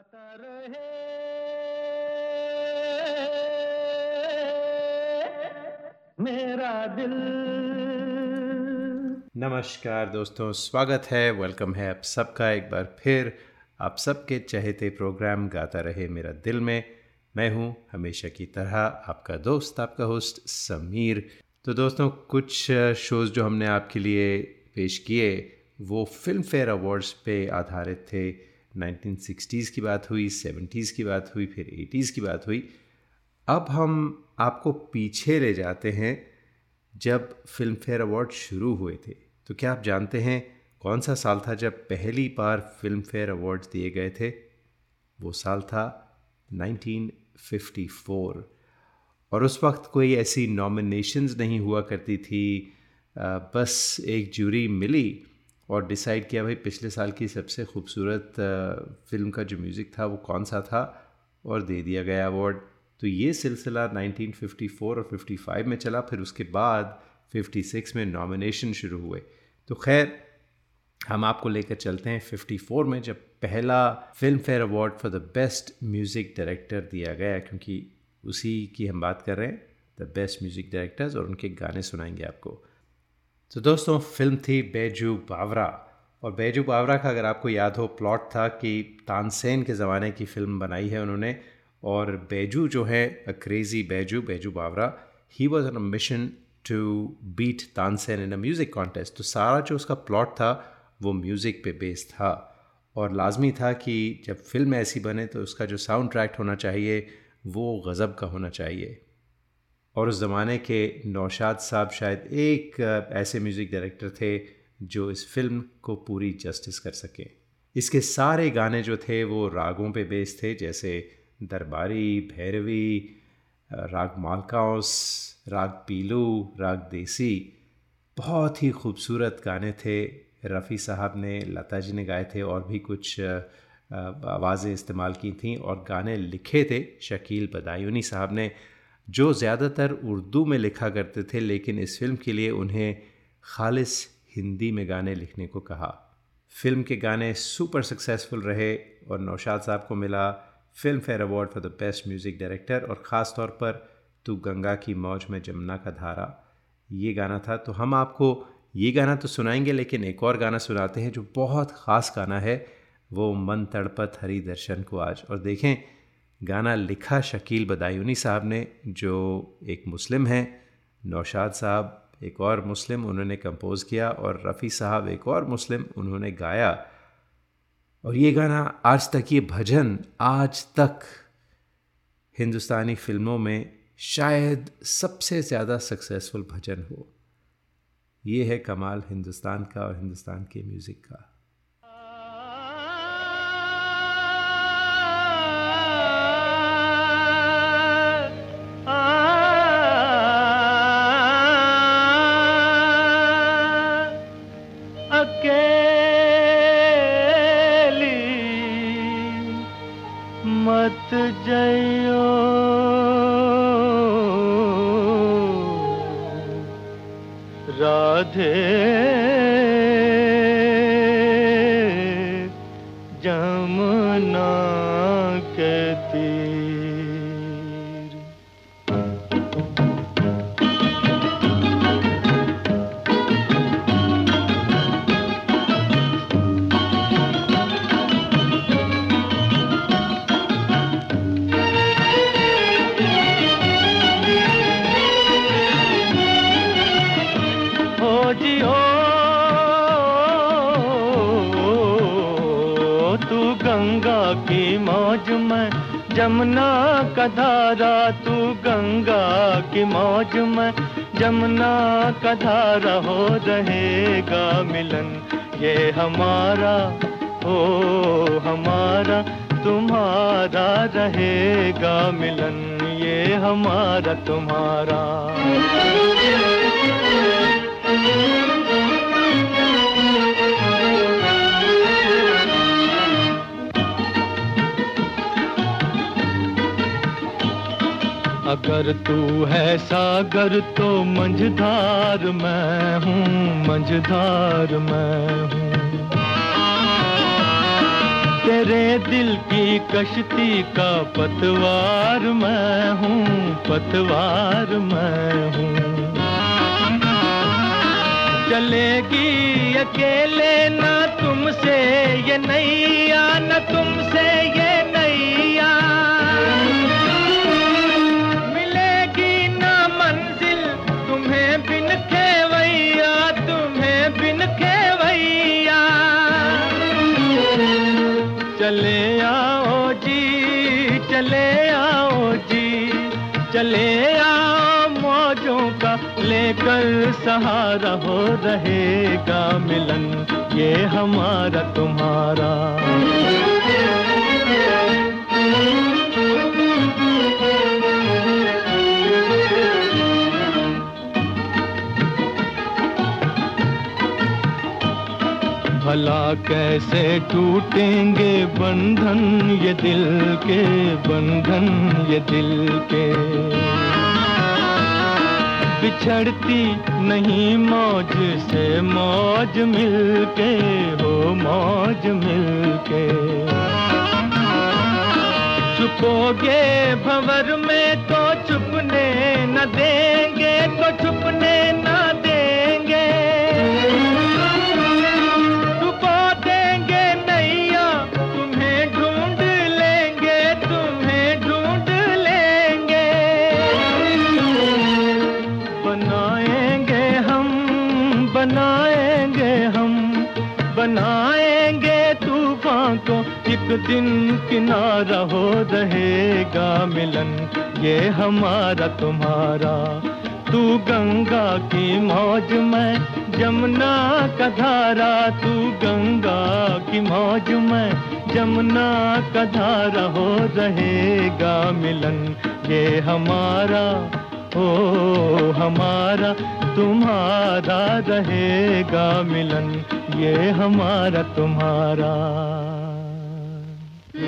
गाता रहे। मेरा दिल। नमस्कार दोस्तों, स्वागत है वेलकम है आप सबका एक बार फिर। आप सबके चहेते प्रोग्राम गाता रहे मेरा दिल में। मैं हूँ हमेशा की तरह आपका दोस्त, आपका होस्ट समीर। तो दोस्तों, कुछ शोज़ जो हमने आपके लिए पेश किए, वो फ़िल्म फेयर अवार्ड्स पे आधारित थे। 1960s की बात हुई 70s की बात हुई, फिर 80s की बात हुई। अब हम आपको पीछे ले जाते हैं जब फ़िल्म फेयर अवार्ड शुरू हुए थे। तो क्या आप जानते हैं कौन सा साल था जब पहली बार फ़िल्म फेयर अवार्ड दिए गए थे? वो साल था 1954 और उस वक्त कोई ऐसी नॉमिनेशंस नहीं हुआ करती थी। बस एक जूरी मिली। और डिसाइड किया, भाई, पिछले साल की सबसे खूबसूरत फ़िल्म का जो म्यूज़िक था, वो कौन सा था? और दे दिया गया अवार्ड तो ये सिलसिला 1954 और 55 में चला। फिर उसके बाद 56 में नॉमिनेशन शुरू हुए। तो खैर, हम आपको लेकर चलते हैं 54 में, जब पहला Filmfare award for the best music director दिया गया, क्योंकि उसी की हम बात कर रहे हैं। द बेस्ट म्यूज़िक डायरेक्टर्स और उनके गाने सुनाएँगे आपको। तो दोस्तों फ़िल्म थी बैजू बावरा। और बैजू बावरा का अगर आपको याद हो प्लॉट था कि तानसेन के ज़माने की फ़िल्म बनाई है उन्होंने। और बैजू जो है अ crazy Baiju Baiju Bawra he was on a mission to beat Tansen in a music contest तो सारा जो उसका प्लॉट था, वो म्यूज़िक पे बेस्ड था। और लाजमी था कि जब फ़िल्म ऐसी बने तो उसका जो साउंड ट्रैक होना चाहिए, वो गज़ब का होना चाहिए। और उस ज़माने के नौशाद साहब शायद एक ऐसे म्यूज़िक डायरेक्टर थे जो इस फ़िल्म को पूरी जस्टिस कर सके। इसके सारे गाने जो थे वो रागों पे बेस थे, जैसे दरबारी, भैरवी राग मालकाउस, राग पीलू, राग देसी। बहुत ही खूबसूरत गाने थे। रफ़ी साहब ने, लता जी ने गाए थे और भी कुछ आवाज़ें इस्तेमाल की थी और गाने लिखे थे। शकील बदायूनी साहब ने जो ज़्यादातर उर्दू में लिखा करते थे, लेकिन इस फ़िल्म के लिए उन्हें खालिस हिंदी में गाने लिखने को कहा। फ़िल्म के गाने सुपर सक्सेसफुल रहे और नौशाद साहब को मिला Filmfare award for the best music director और ख़ास तौर पर तू गंगा की मौज में जमुना का धारा। ये गाना था। तो हम आपको ये गाना तो सुनाएँगे, लेकिन एक और गाना सुनाते हैं जो बहुत ख़ास गाना है, वो मन तड़पत हरी दर्शन को आज। और देखें गाना लिखा शकील बदायूनी साहब ने, जो एक मुस्लिम हैं, नौशाद साहब एक और मुस्लिम उन्होंने कंपोज़ किया और रफ़ी साहब एक और मुस्लिम उन्होंने गाया। और ये गाना आज तक ये भजन आज तक हिंदुस्तानी फ़िल्मों में शायद सबसे ज़्यादा सक्सेसफुल भजन हो। ये है कमाल हिंदुस्तान का और हिंदुस्तान के म्यूज़िक का। राधे। जमुना कहती का धारा, तू गंगा की मौज में जमुना का धारा हो रहेगा मिलन। ये हमारा हो हमारा, तुम्हारा रहेगा मिलन। ये हमारा, तुम्हारा। अगर तू है सागर तो मंझधार मैं हूँ, मंझधार मैं हूँ। तेरे दिल की कश्ती का पतवार मैं हूँ, पतवार मैं हूँ। चलेगी अकेले ना तुमसे, ये नैया न तुमसे सहारा हो रहेगा मिलन, ये हमारा तुम्हारा। भला कैसे टूटेंगे बंधन, ये दिल के बंधन, ये दिल के। बिछड़ती नहीं मौज से मौज मिलके, हो मौज मिलके। चुपोगे भंवर में तो चुपने न देंगे तो चुपने न एक दिन किनारा हो रहेगा मिलन, ये हमारा तुम्हारा। तू गंगा की मौज में जमुना का धारा, तू गंगा की मौज में जमुना का धारा हो रहेगा मिलन, ये हमारा, ओ हमारा तुम्हारा रहेगा मिलन, ये हमारा तुम्हारा। तू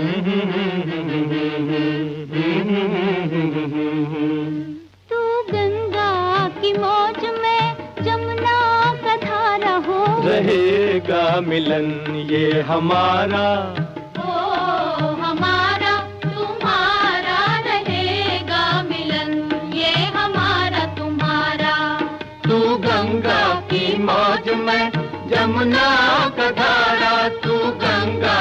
गंगा की मौज में जमुना का धारा हो रहेगा मिलन ये हमारा। ओ हमारा तुम्हारा रहेगा मिलन ये हमारा तुम्हारा। तू गंगा की मौज में जमुना का धारा तू गंगा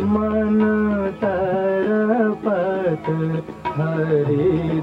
मन तरपत हरिधर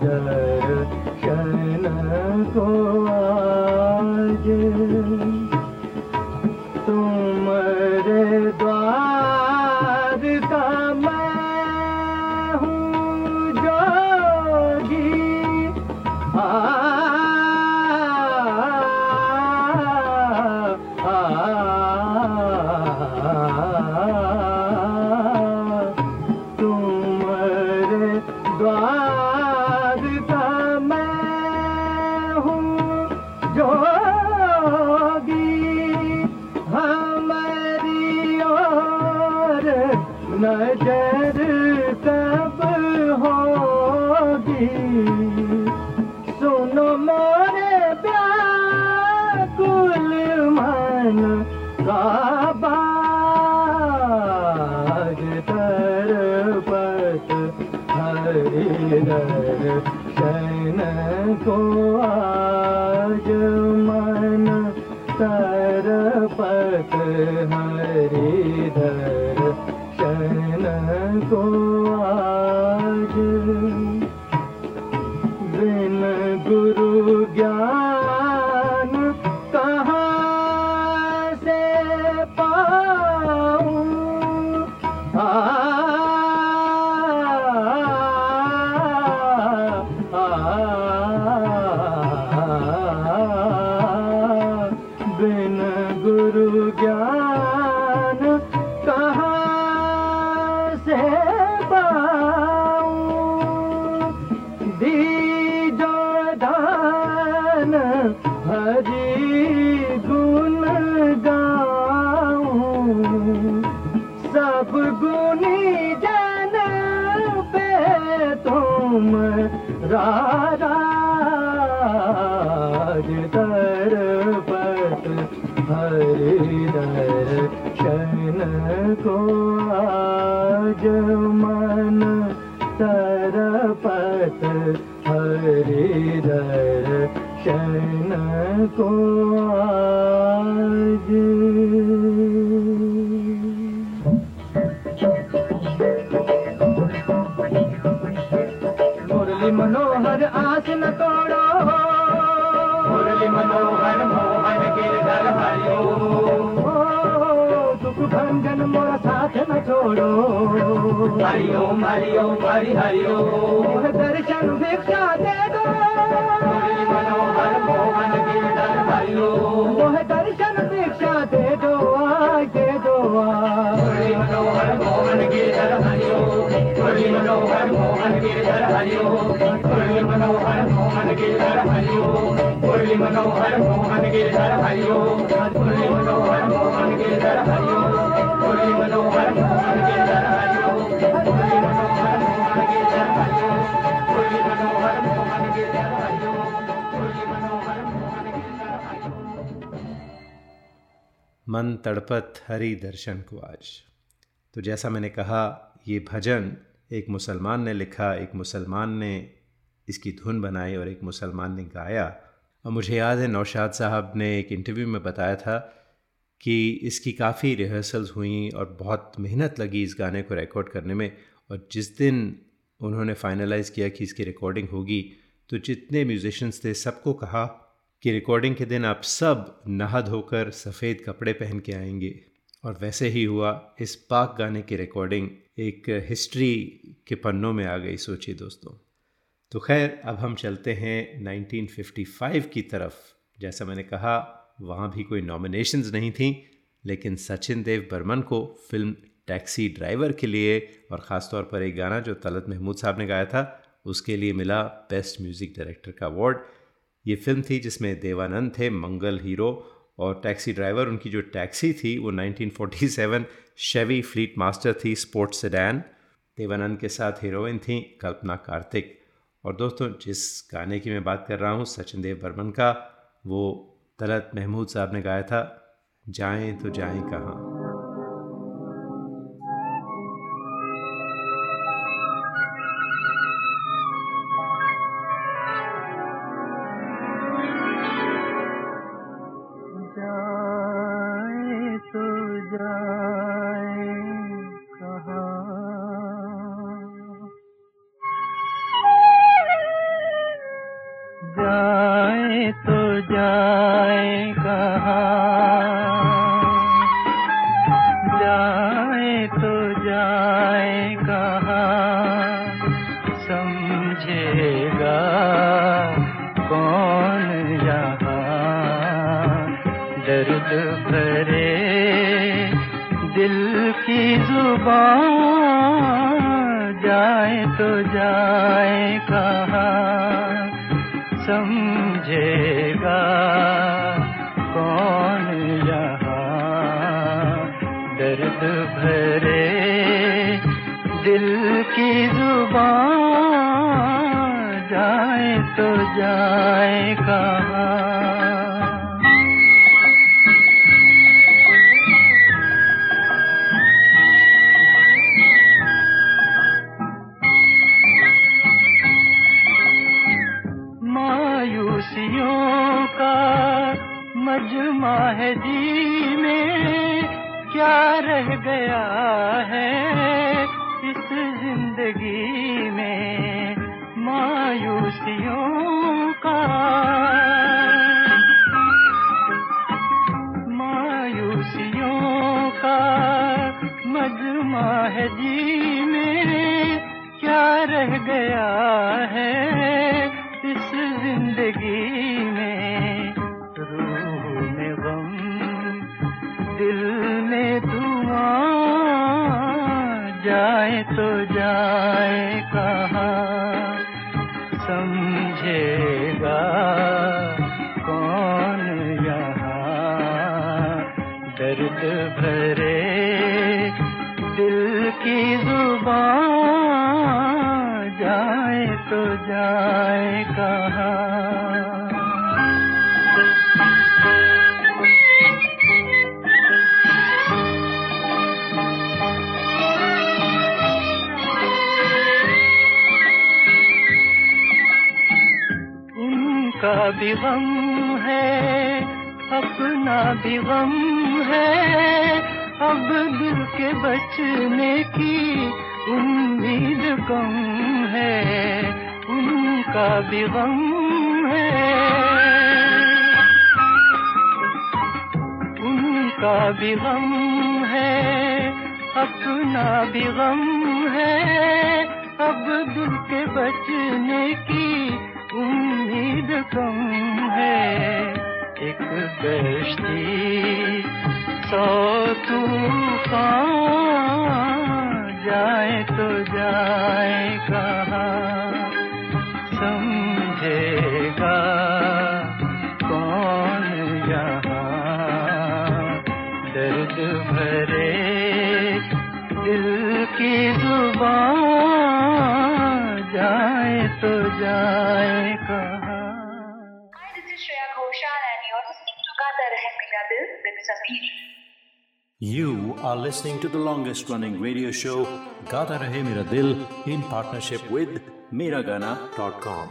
भंजन मोरा साथ न छोड़ो। हरिओम हरिओम हरि हरिओम दर्शन भिक्षा दे दो। मनोहर मोहन गिरधर हरिओ मोह दर्शन भिक्षा दे दो दे दो मनोहर मोहन गिरधर हरिओ मुरली मनोहर मोहन गिरधर हरिओ मुरली मनोहर मोहन गिरधर हरिओ मनोहर मोहन गिरधर हरिओ मुरली मनोहर मोहन गिरधर हरिओ मन तड़पत हरि दर्शन को आज। तो जैसा मैंने कहा, ये भजन एक मुसलमान ने लिखा, एक मुसलमान ने इसकी धुन बनाई और एक मुसलमान ने गाया। और मुझे याद है, नौशाद साहब ने एक इंटरव्यू में बताया था कि इसकी काफ़ी रिहर्सल्स हुई और बहुत मेहनत लगी इस गाने को रिकॉर्ड करने में और जिस दिन उन्होंने फाइनलाइज किया कि इसकी रिकॉर्डिंग होगी तो जितने म्यूजिशंस थे सबको कहा कि रिकॉर्डिंग के दिन आप सब नहा धोकर सफ़ेद कपड़े पहन के आएँगे। और वैसे ही हुआ, इस पाक गाने की रिकॉर्डिंग एक हिस्ट्री के पन्नों में आ गई, सोचिए दोस्तों। तो खैर, अब हम चलते हैं 1955 की तरफ़। जैसा मैंने कहा वहाँ भी कोई नॉमिनेशंस नहीं थी, लेकिन सचिन देव बर्मन को फ़िल्म टैक्सी ड्राइवर के लिए और ख़ास तौर पर एक गाना जो तलत महमूद साहब ने गाया था, उसके लिए मिला बेस्ट म्यूज़िक डायरेक्टर का अवार्ड ये फ़िल्म थी जिसमें देवानंद थे, मंगल हीरो और टैक्सी ड्राइवर उनकी जो टैक्सी थी, वो 1947 शेवी फ्लीट मास्टर थी स्पोर्ट्स सेडान देवानंद के साथ हीरोइन थी, कल्पना कार्तिक। और दोस्तों, जिस गाने की मैं बात कर रहा हूँ, सचिन देव बर्मन का, वो तलत महमूद साहब ने गाया था जाएँ तो जाएँ कहाँ? की ज़ुबान जाए तो जाए कहाँ, समझेगा कौन यहाँ? दर्द भरे दिल की ज़ुबान जाए तो जाए कहाँ ना कहाँ। उनका भी गम है, अपना भी गम है। अब दिल के बचने की उम्मीद कम है उनका भी गम है। उनका भी गम है, अपना भी गम है। अब दिल के बचने की उम्मीद कम है। एक कश्ती सौ तूफ़ान जाए तो जाए कहाँ। समझेगा कौन यहाँ दर्द भरे दिल की जुबान जाए तो जाए कहाँ Hi, this is Shreya Ghoshal and you're listening to Gata Rahe Mera Dil with Sameer. You are listening to the longest running radio show Gata Rahe Mera Dil in partnership with Miragana.com.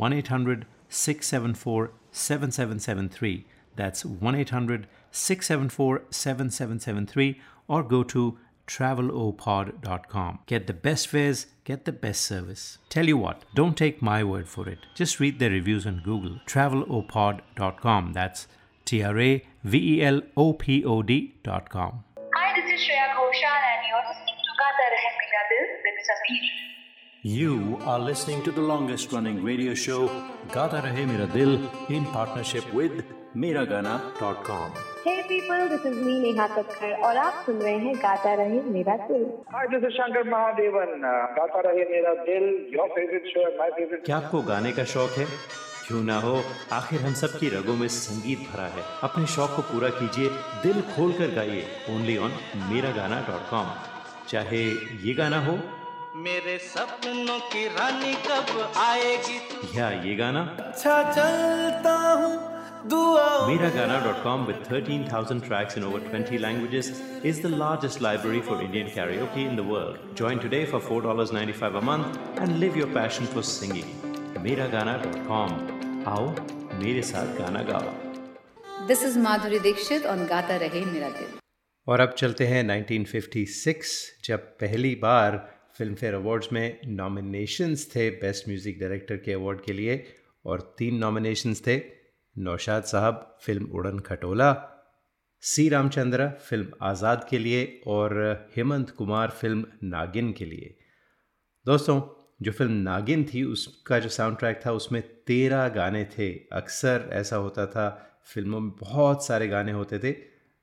1 800 674 7773. That's 1 800 674 7773 or go to travelopod.com. Get the best fares, get the best service. Tell you what, don't take my word for it. Just read the reviews on Google. Travelopod.com. That's T R A V E L O P O D.com. Hi, this is Shreya Ghoshal and you're listening to Gata Rahe Mera Dil with Sameer. You are listening to the longest running radio show Gata Rahe Mera Dil in partnership with Miragana.com. Hey people, this is me Neha Kakkar और आप सुन रहे हैं गाता रहे मेरा दिल Hi, this is Shankar Mahadevan. Uh, Gata Rahe Mera Dil, your favorite show and my favorite क्या आपको गाने का शौक है क्यों ना हो आखिर हम सब की रगों में संगीत भरा है अपने शौक को पूरा कीजिए दिल खोल कर गाइए ओनली ऑन मेरा गाना डॉट कॉम चाहे ये गाना हो मेरे सपनों की रानी कब आएगी तू या ये गाना अच्छा चलता हूँ Miragana.com with 13,000 tracks in over 20 languages is the largest library for Indian karaoke in the world. Join today for $4.95 a month and live your passion for singing. Miragana.com. आओ मेरे साथ गाना गाओ This is Madhuri Dixit on गाता रहे मेरा दिल और अब चलते हैं 1956 जब पहली बार फ़िल्म फेयर अवार्ड्स में नॉमिनेशंस थे बेस्ट म्यूज़िक डायरेक्टर के अवार्ड के लिए और तीन नॉमिनेशंस थे नौशाद साहब, फ़िल्म उड़न खटोला सी रामचंद्र, फ़िल्म आज़ाद के लिए और हेमंत कुमार, फ़िल्म नागिन के लिए। दोस्तों, जो फ़िल्म नागिन थी, उसका जो साउंड ट्रैक था, उसमें तेरह गाने थे। अक्सर ऐसा होता था, फ़िल्मों में बहुत सारे गाने होते थे।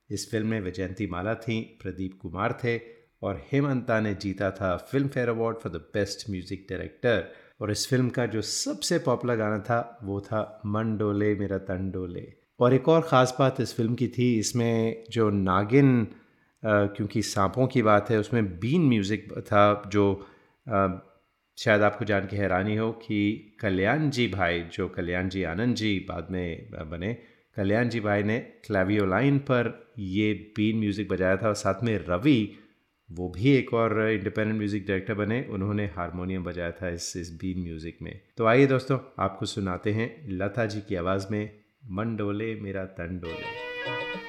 इस फ़िल्म में वैजयंती माला थी, प्रदीप कुमार थे और हेमंता ने जीता था Filmfare award for the best music director. और इस फ़िल्म का जो सबसे पॉपुलर गाना था वो था मन डोले मेरा तन डोले और एक और ख़ास बात इस फ़िल्म की थी इसमें जो नागिन क्योंकि सांपों की बात है उसमें बीन म्यूज़िक था जो आ, शायद आपको जान के हैरानी हो कि कल्याण जी भाई जो कल्याण जी आनंद जी बाद में बने कल्याण जी भाई ने क्लावियोलाइन पर ये बीन म्यूज़िक बजाया था और साथ में रवि वो भी एक और इंडिपेंडेंट म्यूज़िक डायरेक्टर बने, उन्होंने हारमोनियम बजाया था इस इस बीन म्यूज़िक में। तो आइए दोस्तों, आपको सुनाते हैं लता जी की आवाज़ में मन डोले मेरा तन डोले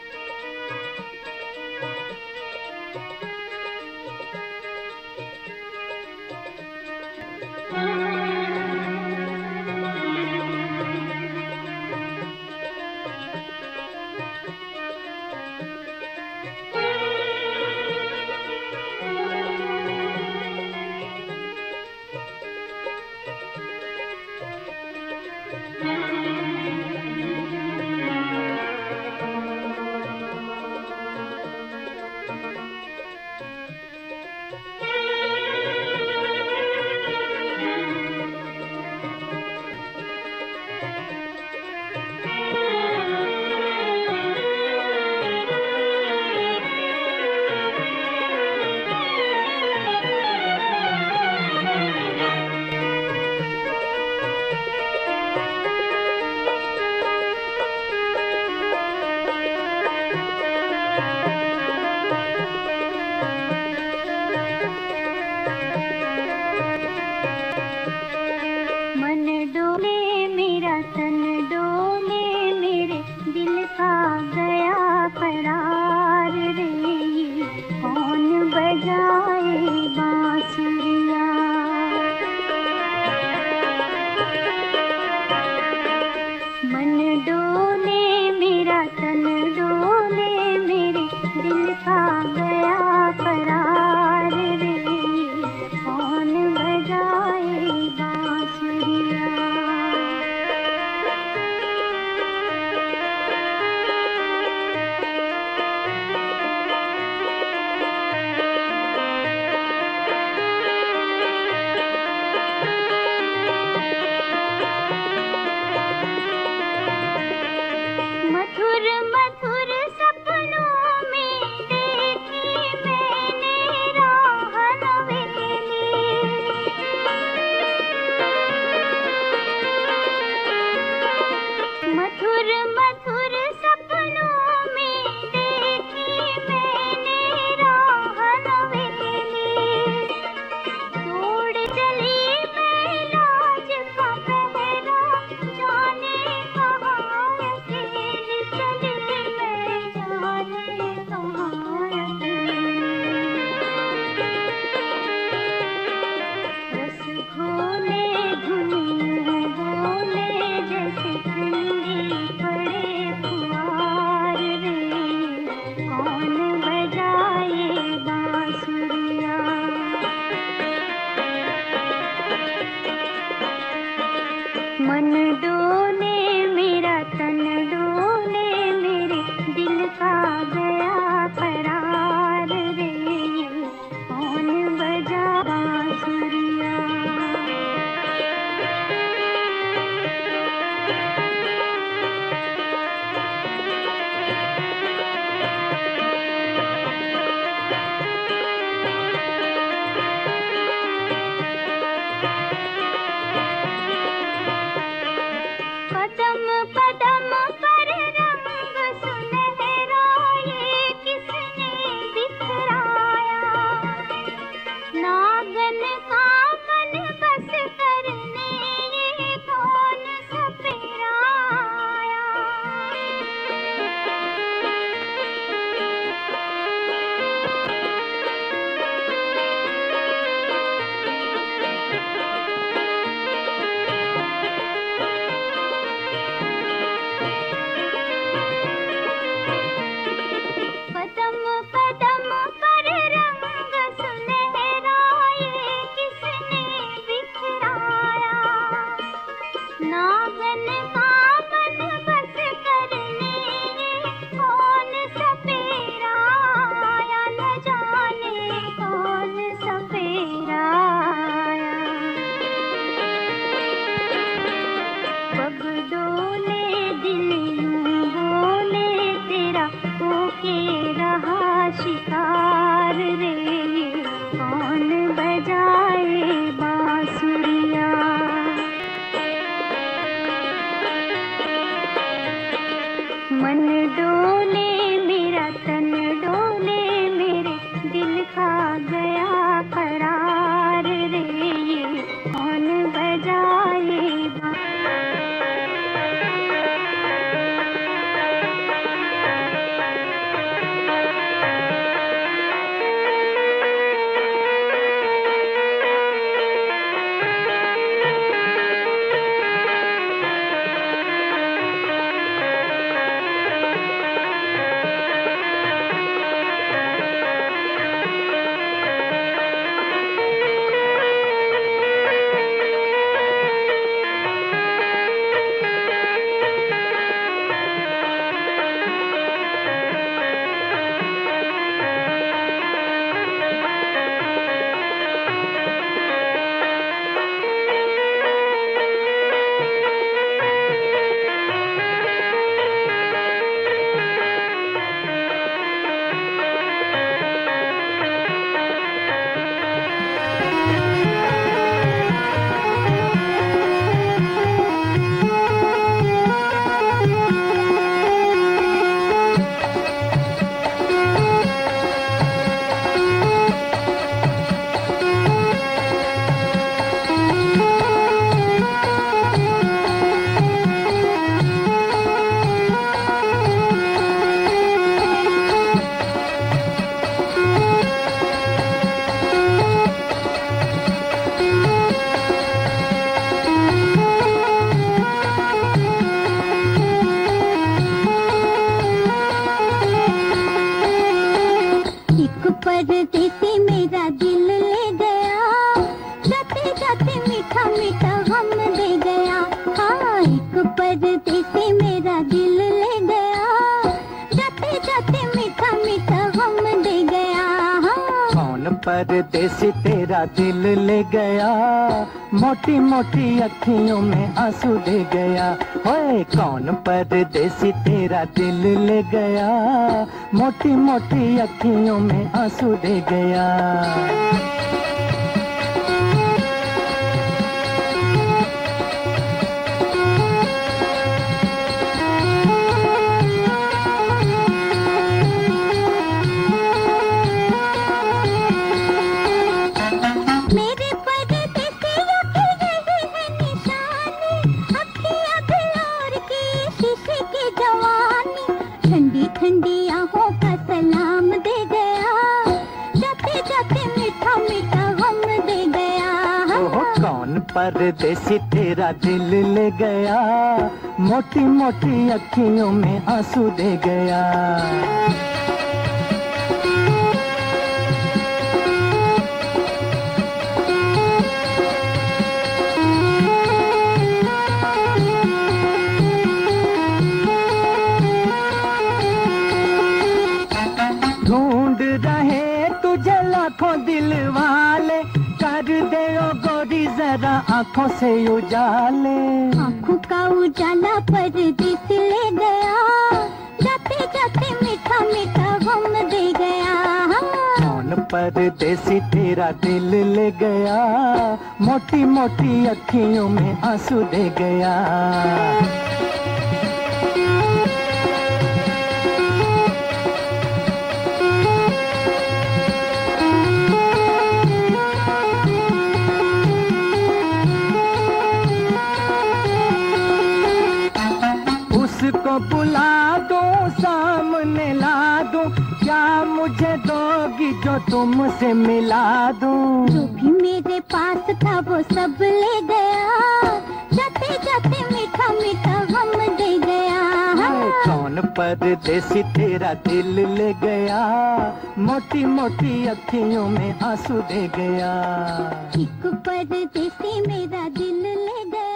डोले परदेसी मेरा दिल ले गया। जाते जाते मीठा मीठा परदेसी तेरा दिल ले गया। मोटी मोटी अखियों में आँसू दे गया। ओए, कौन परदेसी तेरा दिल ले गया? मोटी मोटी अखियों में आँसू दे गया। परदेसी तेरा दिल ले गया। मोटी मोटी अखियों में आँसू दे गया। आँखों से उजाले। आँखों का उजाला परदेस ले गया। जाते जाते मीठा मीठा हम दे गया। कौन परदेसी तेरा दिल ले गया। मोटी मोटी अखियों में आँसू दे गया। तुमसे मिला दूँ। जो भी मेरे पास था वो सब ले गया। जाते जाते मीठा मीठा हम दे गया। कौन परदेसी तेरा दिल ले गया? मोटी मोटी अखियों में आँसू दे गया। एक परदेसी मेरा दिल ले गया।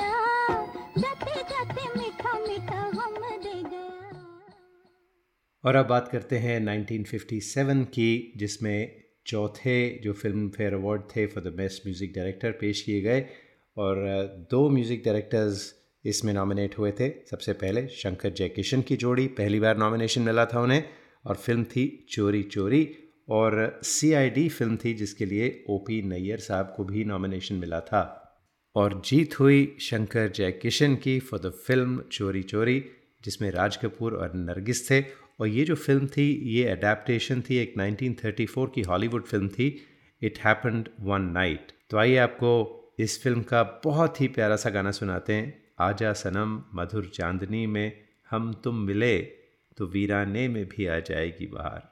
और अब बात करते हैं 1957 की, जिसमें चौथे जो फ़िल्म फेयर अवार्ड थे for the best music director पेश किए गए और दो म्यूज़िक डायरेक्टर्स इसमें नॉमिनेट हुए थे। सबसे पहले शंकर जयकिशन की जोड़ी, पहली बार नॉमिनेशन मिला था उन्हें, और फ़िल्म थी चोरी चोरी, और सीआईडी फ़िल्म थी जिसके लिए ओ पी नैयर साहब को भी नॉमिनेशन मिला था। और जीत हुई शंकर जयकिशन की फॉर द फ़िल्म चोरी चोरी, जिसमें राज कपूर और नरगिस थे और ये जो फ़िल्म थी, ये अडेप्टशन थी, एक 1934 की हॉलीवुड फ़िल्म थी इट हैपन्ड वन नाइट तो आइए आपको इस फ़िल्म का बहुत ही प्यारा सा गाना सुनाते हैं। आजा सनम, मधुर चांदनी में हम तुम मिले तो वीराने में भी आ जाएगी बाहर।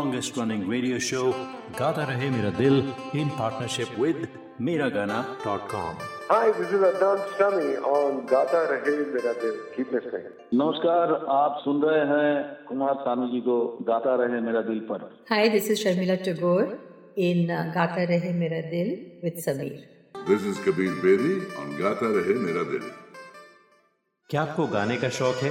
longest running radio show Gata Rahe Mera Dil in partnership with Miragana.com. Hi, this is Adnan Sami on Gata Rahe Mera Dil. Keep listening. नमस्कार आप सुन रहे हैं कुमार सानू जी को गाता रहे मेरा दिल पर Hi, this is Sharmila Tagore in uh, Gata Rahe Mera Dil with Sameer. This is Kabir Bedi on Gata Rahe Mera Dil. क्या आपको गाने का शौक है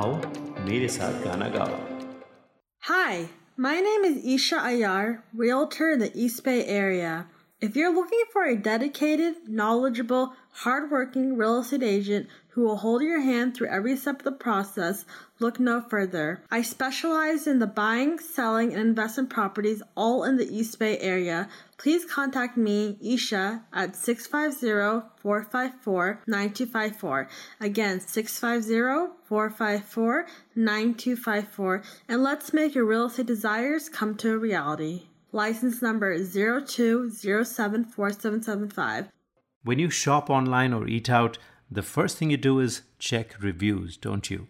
आओ मेरे साथ गाना गाओ Hi, my name is Isha Ayar, realtor in the East Bay area. If you're looking for a dedicated, knowledgeable, hardworking real estate agent who will hold your hand through every step of the process, look no further. I specialize in the buying, selling, and investment properties all in the East Bay area. Please contact me, Isha, at 650-454-9254. Again, 650-454-9254. And let's make your real estate desires come to a reality. License number 02074775. When you shop online or eat out, the first thing you do is check reviews, don't you?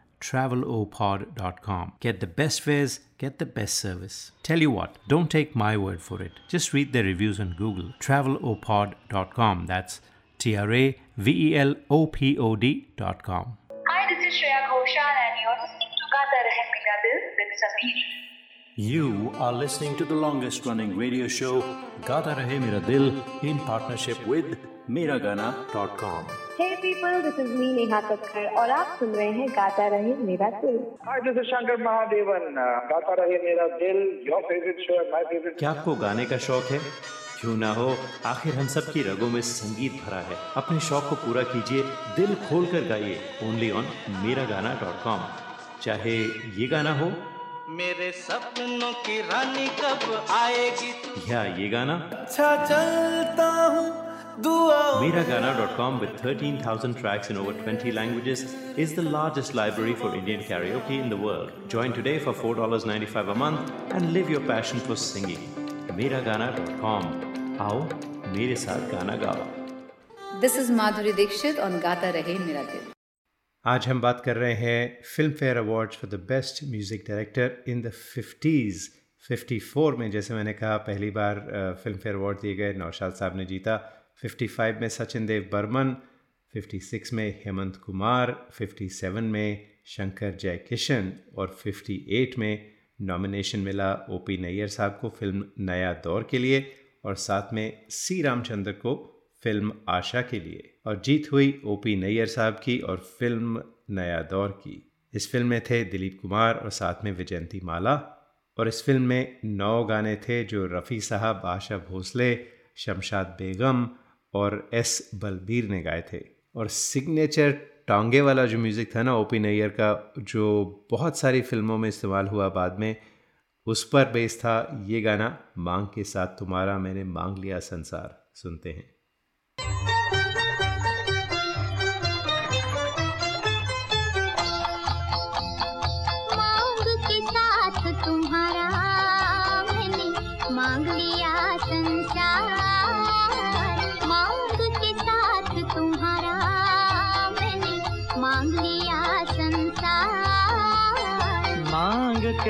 travelopod.com. Get the best fares, get the best service. Tell you what, don't take my word for it. Just read the reviews on Google. Travelopod.com. That's T R A V E L O P O D.com. Hi, this is Shreya Ghoshal and you're listening to Gata Rahe Mera Dil with Sameer. You are listening to the longest running radio show Gata Rahe Mera Dil in partnership with Miragana.com. Hey people, this is me Neha Kakkar और आप सुन रहे हैं गाता रहे मेरा दिल। Hi, this is Shankar Mahadevan. Uh, गाता रहे मेरा दिल, your favorite show, my favorite. क्या आपको गाने का शौक है? क्यों ना हो आखिर हम सब की रगों में संगीत भरा है। अपने शौक को पूरा कीजिए दिल खोल कर गाइए। ओनली ऑन मेरा गाना डॉट कॉम चाहे ये गाना हो। मेरे सपनों की रानी कब आएगी? या ये गाना। अच्छा चलता हूँ। Miragana.com with 13,000 tracks in over 20 languages is the largest library for Indian karaoke in the world. Join today for $4.95 a month and live your passion for singing. Miragana.com. आओ मेरे साथ गाना गाओ This is Madhuri Dixit on Gata Rahe Mera Dil. आज हम बात कर रहे हैं Filmfare awards for the best music director in the fifties 54 में जैसे मैंने कहा पहली बार फिल्म फेयर अवार्ड दिए गए नौशाद साहब ने जीता 55 में सचिन देव बर्मन 56 में हेमंत कुमार 57 में शंकर जयकिशन और 58 में नॉमिनेशन मिला ओ पी नैयर साहब को फ़िल्म नया दौर के लिए और साथ में सी रामचंद्र को फ़िल्म आशा के लिए। और जीत हुई ओ पी नैयर साहब की और फ़िल्म नया दौर की। इस फ़िल्म में थे दिलीप कुमार और साथ में विजयंती माला। और इस फ़िल्म में नौ गाने थे जो रफ़ी साहब, आशा भोसले, शमशाद बेगम और एस बलबीर ने गाए थे। और सिग्नेचर टांगे वाला जो म्यूज़िक था ना, ओपी नैयर का, जो बहुत सारी फ़िल्मों में इस्तेमाल हुआ बाद में, उस पर बेस था ये गाना, मांग के साथ तुम्हारा मैंने मांग लिया संसार, सुनते हैं।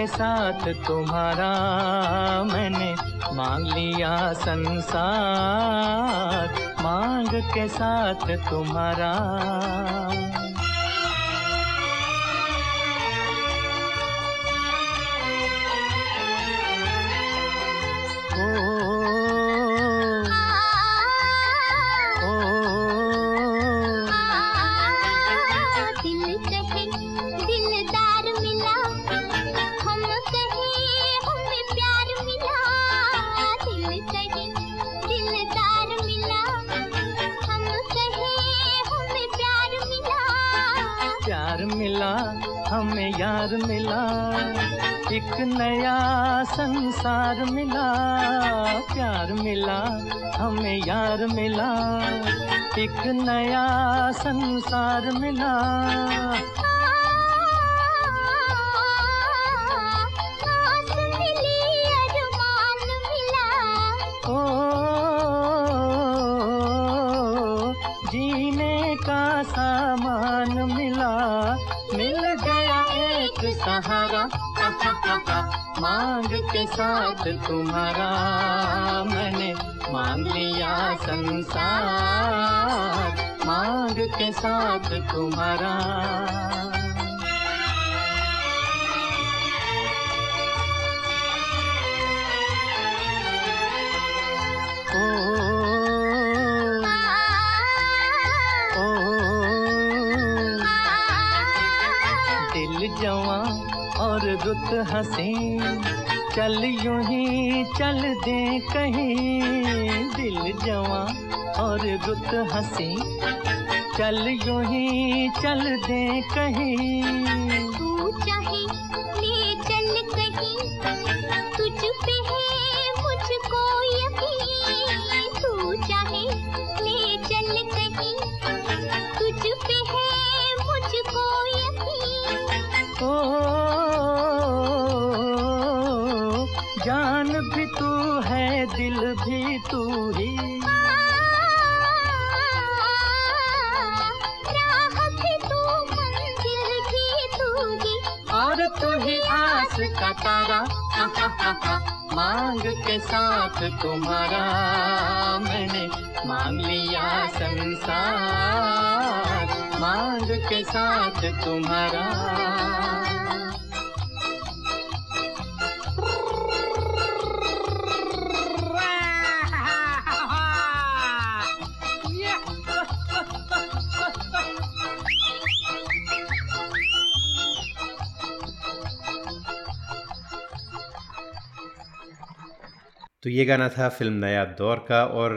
के साथ तुम्हारा मैंने मांग लिया संसार। मांग के साथ तुम्हारा नया संसार मिला प्यार मिला हमें यार मिला। एक नया संसार मिला। साथ तुम्हारा मैंने मांग लिया संसार। मांग के साथ तुम्हारा। दिल जवा और रुत हँसी चल यूँ ही चल दे कहीं दिल जवा और रुत हसी। चल यूँ ही चल दे कहीं। तू चाहे ले चल कहीं। के साथ तुम्हारा मैंने मांग लिया संसार। मांग के साथ तुम्हारा तो ये गाना था फ़िल्म नया दौर का और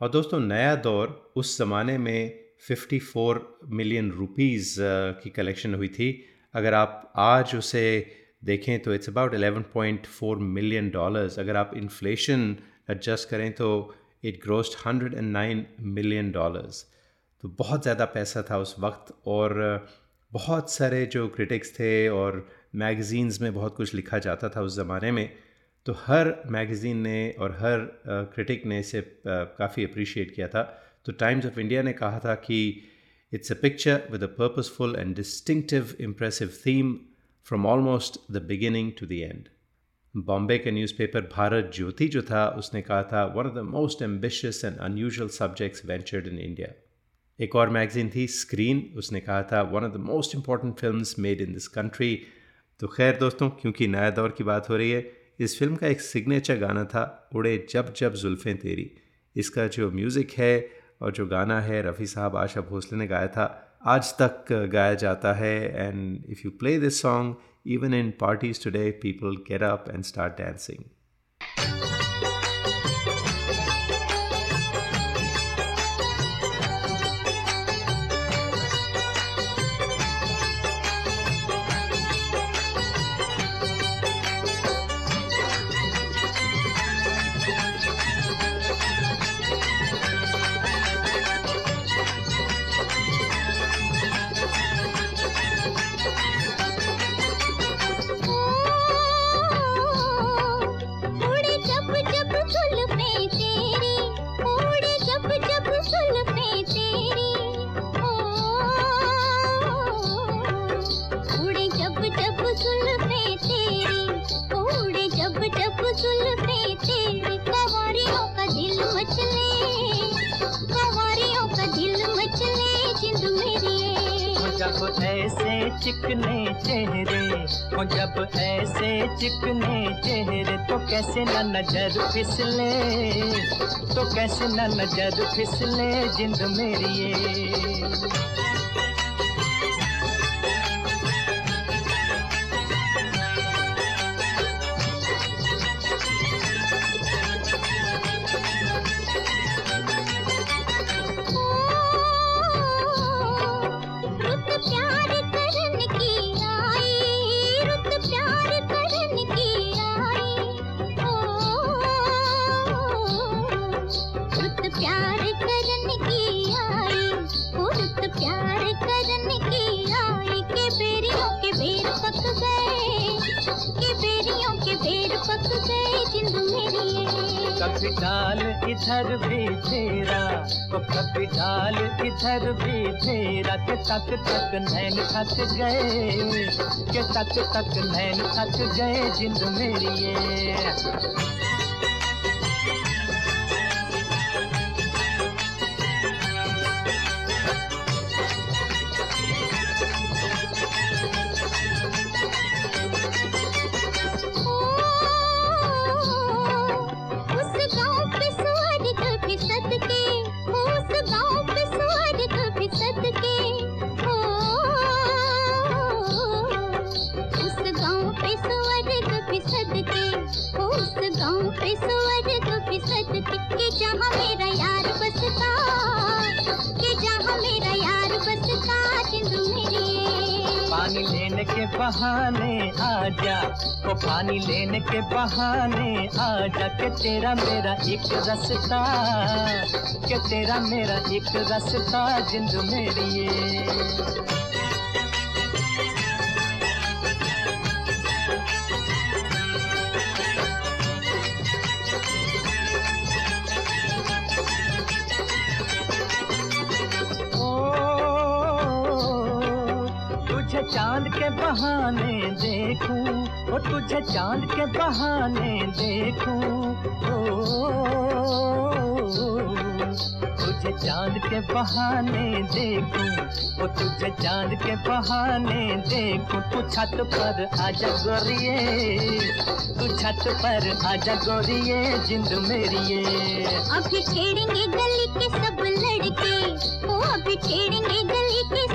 और दोस्तों नया दौर उस ज़माने में 54 मिलियन रुपीस की कलेक्शन हुई थी। अगर आप आज उसे देखें तो इट्स अबाउट 11.4 मिलियन डॉलर्स अगर आप इन्फ्लेशन एडजस्ट करें तो इट ग्रोस्ट 109 मिलियन डॉलर्स तो बहुत ज़्यादा पैसा था उस वक्त और, बहुत सारे जो क्रिटिक्स थे और मैगज़ीन्स में बहुत कुछ लिखा जाता था उस ज़माने में। तो हर मैगज़ीन ने और हर क्रिटिक ने इसे काफ़ी अप्रिशिएट किया था। तो टाइम्स ऑफ़ इंडिया ने कहा था कि it's a picture with a purposeful and distinctive impressive theme from almost the beginning to the end Bombay के न्यूज़पेपर भारत ज्योति जो था, उसने कहा था one of the most ambitious and unusual subjects ventured in India एक और मैगज़ीन थी screen उसने कहा था one of the most important film made in this country तो खैर दोस्तों, क्योंकि नया दौर की बात हो रही है इस फ़िल्म का एक सिग्नेचर गाना था, उड़े जब जब जुल्फ़ें तेरी। इसका जो म्यूज़िक है और जो गाना है, रफ़ी साहब, आशा भोसले ने गाया था, आज तक गाया जाता है। And if you play this song even in parties today people get up and start dancing फिसले जिंद मेरी ये इधर भी फेरा तो कभी डाल इधर भी फेरा के तक तक नैन थक गए, के तक तक नैन थक गए जिंद मेरी लेने आ जा के तेरा मेरा एक रस्ता, के तेरा मेरा एक रसता जिंद मेरी चाँद के बहाने देखूँ, ओ तुझे चाँद के बहाने देखूँ, ओ, तुझे चाँद के बहाने देखूँ, ओ तुझे चाँद के बहाने देखूँ, तू छत पर आजा गोरिए तू छत पर आजा गोरिए जिंद मेरी ये अभी छेड़ेंगे गली के सब लड़के, ओ अभी छेड़ेंगे गली के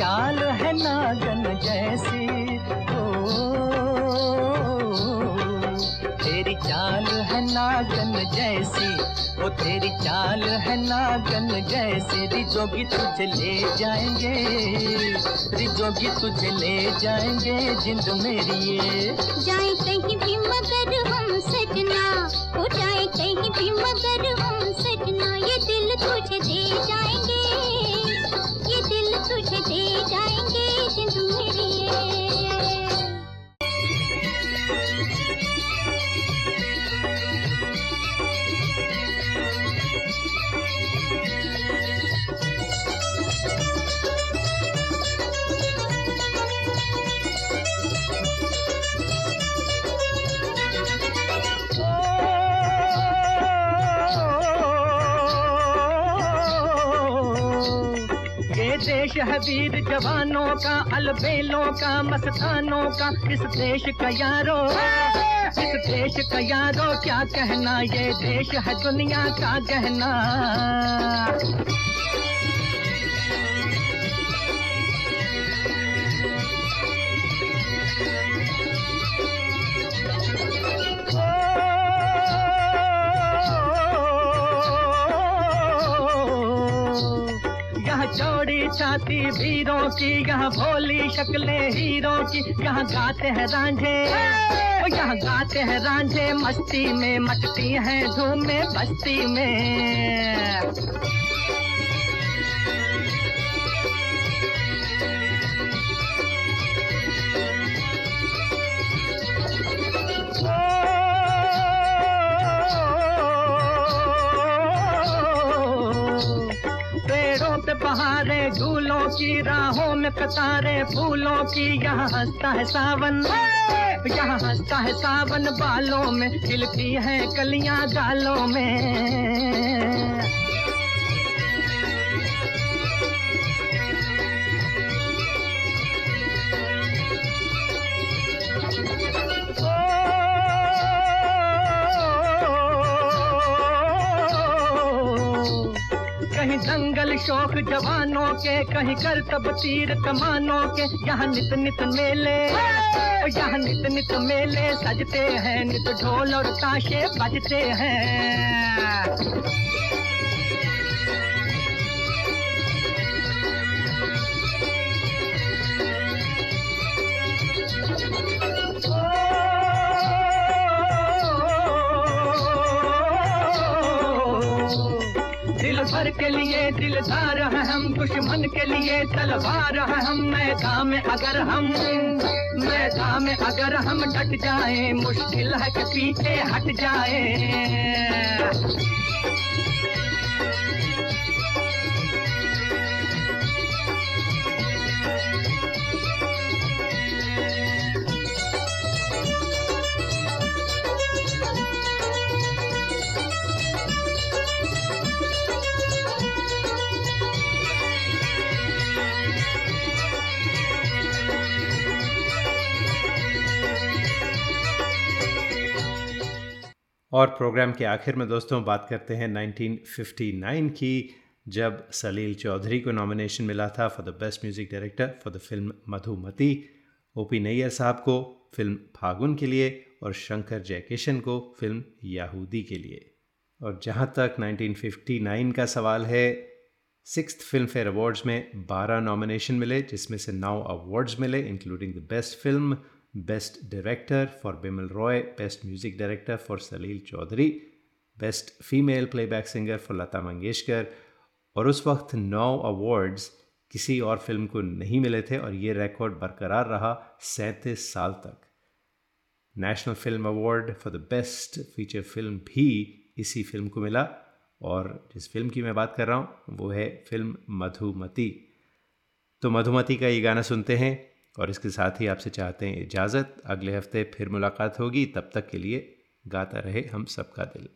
चाल है नागन जैसी। ओ, तेरी चाल है नागन जैसी। ओ, तेरी चाल है नागन जैसी। रिजोगी तुझे ले जाएँगे रिजोगी तुझे ले जाएँगे, जिंद मेरी ये। जाए कहीं भी मगर हम सजना हो जाए कहीं भी मगर हम जिंद वीर जवानों का, अलबेलों का, मस्तानों का, इस देश का यारो। इस देश का यारो, क्या कहना? ये देश है दुनिया का गहना। छाती भीरों की यहाँ भोली शक्ले हीरों की यहाँ गाते हैं रांझे। यहाँ गाते हैं रांझे मस्ती में मटती हैं झूमे बस्ती में। बहारे झूलों की राहों में कतारे फूलों की, यहाँ हंसता है सावन। यहाँ हंसता है सावन बालों में, खिलती है कलियाँ गालों में। शौक जवानों के, कहीं कर तब तीर कमानों के। यहाँ नित नित मेले यहाँ नित नित मेले, सजते हैं नित ढोल और ताशे बजते हैं। भर के लिए दिलदार है हम, दुश्मन के लिए तलवार है हम। मैदान में अगर हम, मैदान में अगर हम डट जाए, मुश्किल है कि पीछे हट जाए। और प्रोग्राम के आखिर में दोस्तों बात करते हैं 1959 की, जब सलील चौधरी को नॉमिनेशन मिला था for the best music director for the film Madhumati O P Nayyar sahab को फ़िल्म फागुन के लिए और शंकर जयकिशन को फ़िल्म याहूदी के लिए। और जहाँ तक 1959 का सवाल है सिक्स फ़िल्म फेयर अवार्ड्स में 12 नॉमिनेशन मिले, जिसमें से नौ अवार्ड्स मिले including the best film best director for Bimal Roy best music director for Salil Chowdhury best female playback singer for Lata Mangeshkar और उस वक्त नौ अवार्ड्स किसी और फ़िल्म को नहीं मिले थे और ये रिकॉर्ड बरकरार रहा सैंतीस साल तक। National film award for the best feature film भी इसी फ़िल्म को मिला और जिस फ़िल्म की मैं बात कर रहा हूँ, वो है फ़िल्म मधुमती। तो मधुमती का ये गाना सुनते हैं। और इसके साथ ही आपसे चाहते हैं इजाज़त। अगले हफ़्ते फिर मुलाकात होगी। तब तक के लिए गाता रहे हम सबका दिल।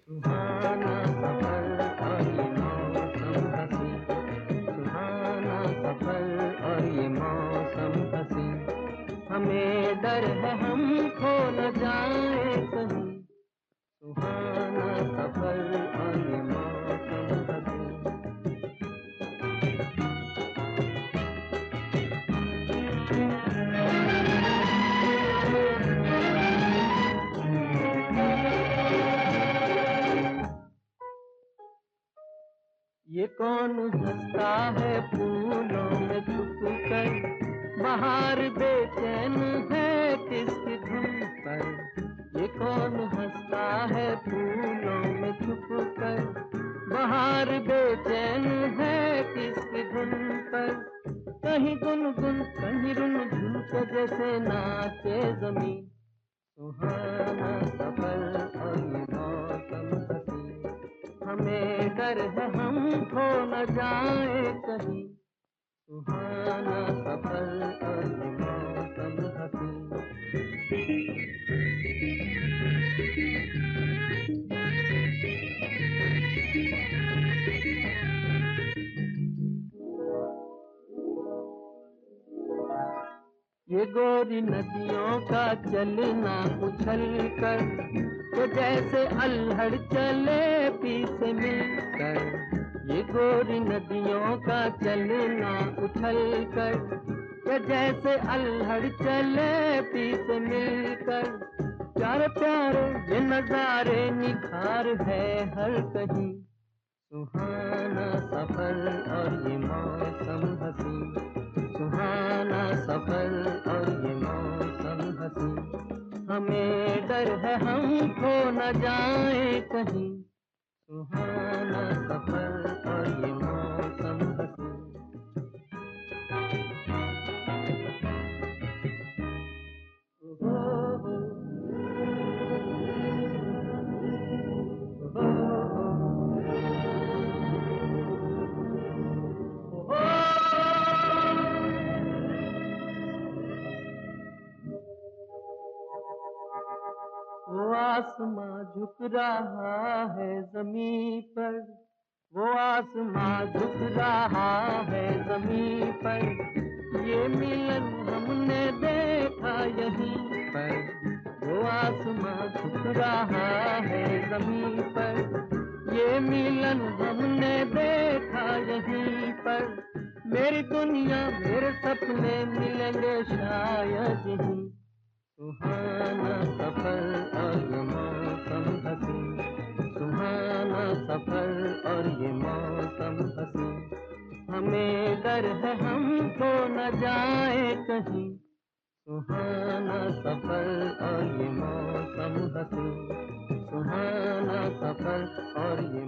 कौन हंसता है फूलों में छुप कर? बाहर बेचैन है किसकी धुन पर? ये कौन हंसता है फूलों में छुप कर? बाहर बेचैन है किसकी धुन पर? कहीं गुन गुन कहीं रुन झुन जैसे नाचे ज़मीन। सुहाना सफ़र और हमें डर है हम खो न जाए कहीं। सुहाना मौसम ये गोरी नदियों का चलना उछल कर तो जैसे अल्हड़ चले पीछे मिलकर, ये गोरी नदियों का चलना उछल कर तो जैसे अल्हड़ चले पीछे मिलकर, प्यारे प्यारे ये नजारे निखार है हर कहीं। सुहाना सफ़र और ये मौसम हसी सुहाना मौसम हमें डर है हम खो न जाए कहीं। सुहाना सफ़र और ये मौसम। आसमां झुक रहा है ज़मीन पर। वो आसमां झुक रहा है ज़मीन पर। ये मिलन हमने देखा यहीं पर। वो आसमां झुक रहा है ज़मीन पर। ये मिलन हमने देखा यहीं पर। मेरी दुनिया मेरे सपने मिलेंगे शायद ही सुहाना सफ़र और ये मौसम हसी। सुहाना सफ़र और ये मौसम हसी। हमें डर है हमको न जाए कहीं। सुहाना सफ़र और ये मौसम हसी। सुहाना सफ़र और ये